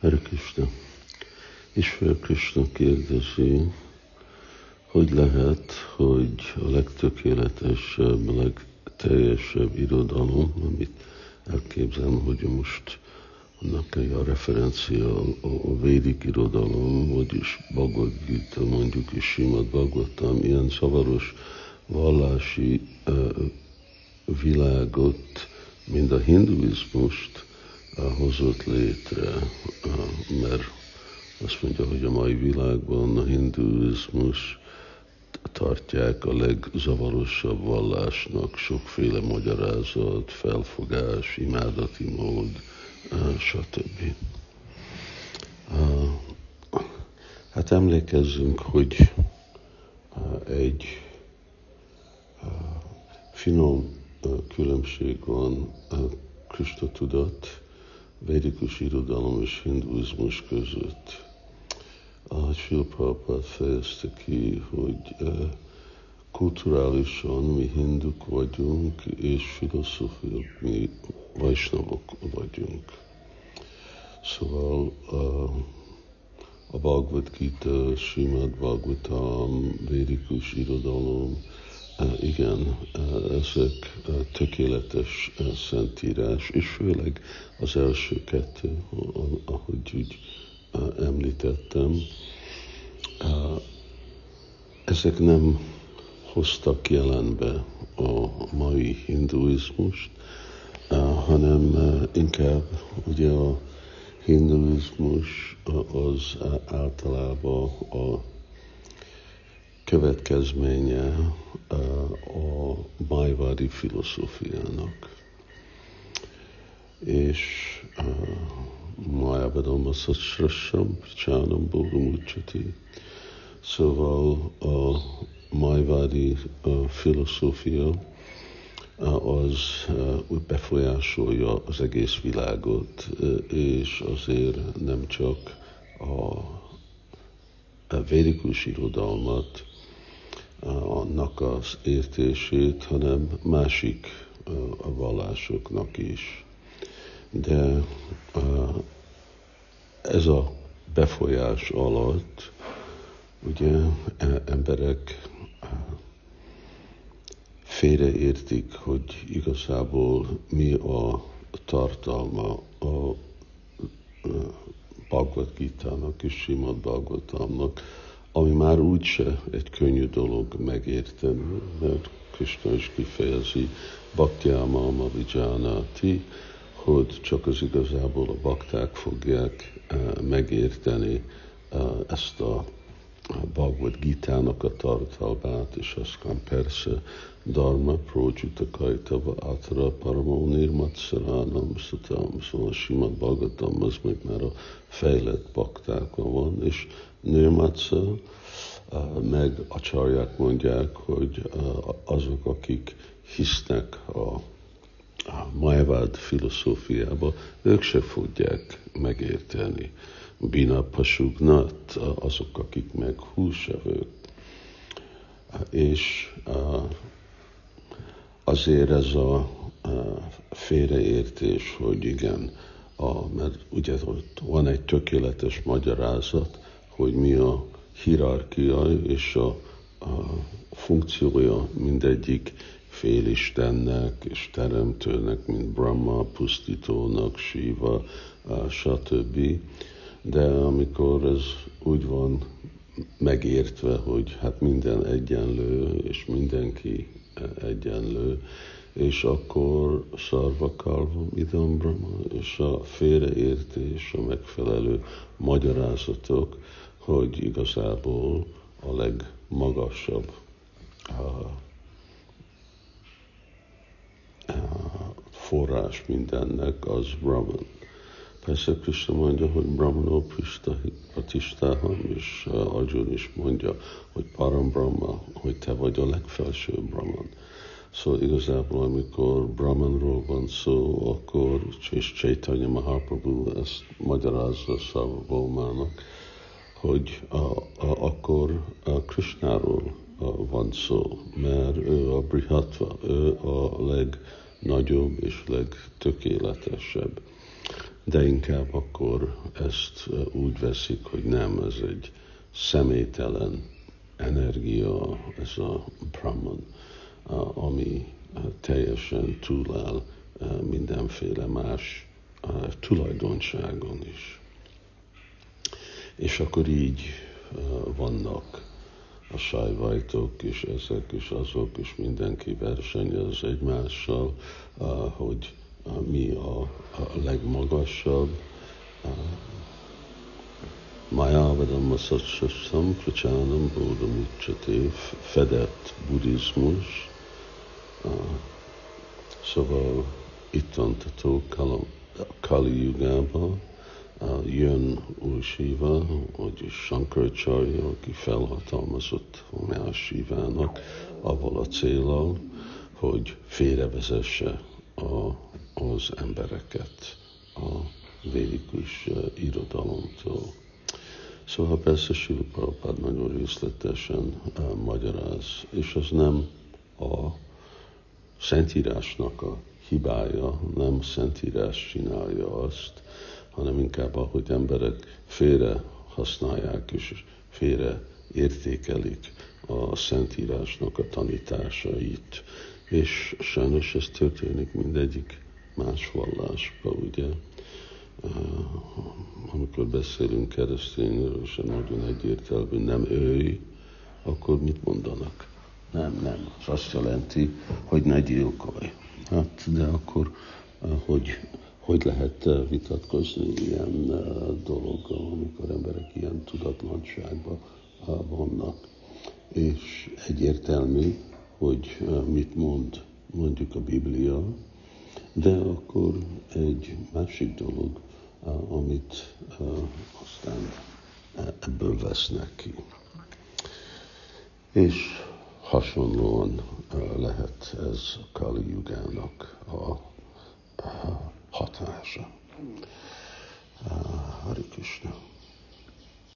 Hare Krishna. Ismer Krishna kérdezi, hogy lehet, hogy a legtökéletesebb, a legteljesebb irodalom, amit elképzelem, hogy most annak a referencia a, védik irodalom, vagyis Bhagavad Gita, mondjuk is Simad Bhagavatam, ilyen szavaros vallási világot, mint a hinduizmust hozott létre, mert azt mondja, hogy a mai világban a hinduizmus tartják a legzavarosabb vallásnak, sokféle magyarázat, felfogás, imádati mód, stb. Hát emlékezzünk, hogy egy finom különbség van Krista tudat, védikus irodalom és hinduizmus között. Ahogy Silprapát fejezte ki, hogy kulturálisan mi hinduk vagyunk, és filozófiak mi vajsnavok vagyunk. Szóval a, a Bhagavad Gita, Srimad Bhagavatam, védikus irodalom, igen, ezek tökéletes szentírás, és főleg az első kettő, ahogy úgy említettem, ezek nem hoztak jelenbe a mai hinduizmust, hanem inkább ugye a hinduizmus az általában a következménye a májvádi filozófiának. És Májabadom a Sasrasam, Csánam Bórumucsati. Szóval a májvádi filozófia az úgy befolyásolja az egész világot, és azért nem csak a, védikus irodalmat, annak az értését, hanem másik a vallásoknak is. De ez a befolyás alatt ugye e, emberek félreértik, hogy igazából mi a tartalma a Bhagavad Gita-nak és Simad Bhagavatamnak, ami már úgyse egy könnyű dolog megérteni, mert Krishna is kifejezi Bhaktyáma Vijánati, hogy csak az igazából a bakták fogják eh, megérteni eh, ezt a Bhagavad Gita-nak a tartalmát, és aztán persze Dharma, Projita Kaitava, Atra, Paramo, Nirmat, Saranam, Satam, szóval Simad Bhagavatam, az meg már a fejlett baktákon van, és Nirmatsa, meg a csarják mondják, hogy azok, akik hisznek a Majvád filozófiába, ők se fogják megérteni. Bina Pasugnat, azok, akik meg húsevők. És azért ez a félreértés, hogy igen, a, mert ugye ott van egy tökéletes magyarázat, hogy mi a hierarchia és a, a funkciója mindegyik félistennek és teremtőnek, mint Brahma, pusztítónak, Shiva, stb. De amikor ez úgy van megértve, hogy hát minden egyenlő, és mindenki egyenlő, és akkor szarvakalva idam brahma, és a félreértés, a megfelelő magyarázatok, hogy igazából a legmagasabb a, forrás mindennek az Brahman. Persze Krishna mondja, hogy Brahmano Pratistáham, és Arjun is mondja, hogy Param Brahma, hogy te vagy a legfelsőbb Brahman. Szóval igazából, amikor Brahmanról van szó, akkor, és Chaitanya Mahaprabhu ezt magyarázza Szarvabhaumának, hogy a, a, akkor a Krishnáról van szó, mert ő a Brihatva, ő a legnagyobb és legtökéletesebb. De inkább akkor ezt úgy veszik, hogy nem, ez egy személytelen energia, ez a Brahman, ami teljesen túláll mindenféle más tulajdonságon is. És akkor így vannak a sajvajtok és ezek és azok, és mindenki versenyez egymással, hogy mi a, a legmagasabb. Mayavadam Satsasam Prachanam Bodham Ucsaté, fedett buddhizmus. Szóval itt van Tató Kali Jugában, jön új Siva, vagyis Shankaracharya, aki felhatalmazott más Sivának, avval a célral, hogy félrevezesse a, az embereket a védikus irodalomtól. Szóval persze Sila Prabhupád nagyon részletesen uh, magyaráz, és az nem a Szentírásnak a hibája, nem Szentírás csinálja azt, hanem inkább ahogy emberek félre használják és félre értékelik a Szentírásnak a tanításait. És sajnos ez történik mindegyik más vallásba, ugye? Amikor beszélünk keresztényről, és nagyon egyértelmű, nem őj, akkor mit mondanak? Nem, nem. Az azt jelenti, hogy ne gyilkolj. Hát, de akkor hogy hogy lehet eh, vitatkozni ilyen dologgal, amikor emberek ilyen tudatlanságban vannak. És egyértelmű, hogy mit mond mondjuk a Biblia, de akkor egy másik dolog, amit aztán ebből vesznek ki. És hasonlóan lehet ez Kali Jugának a hatása. Hari Krishna.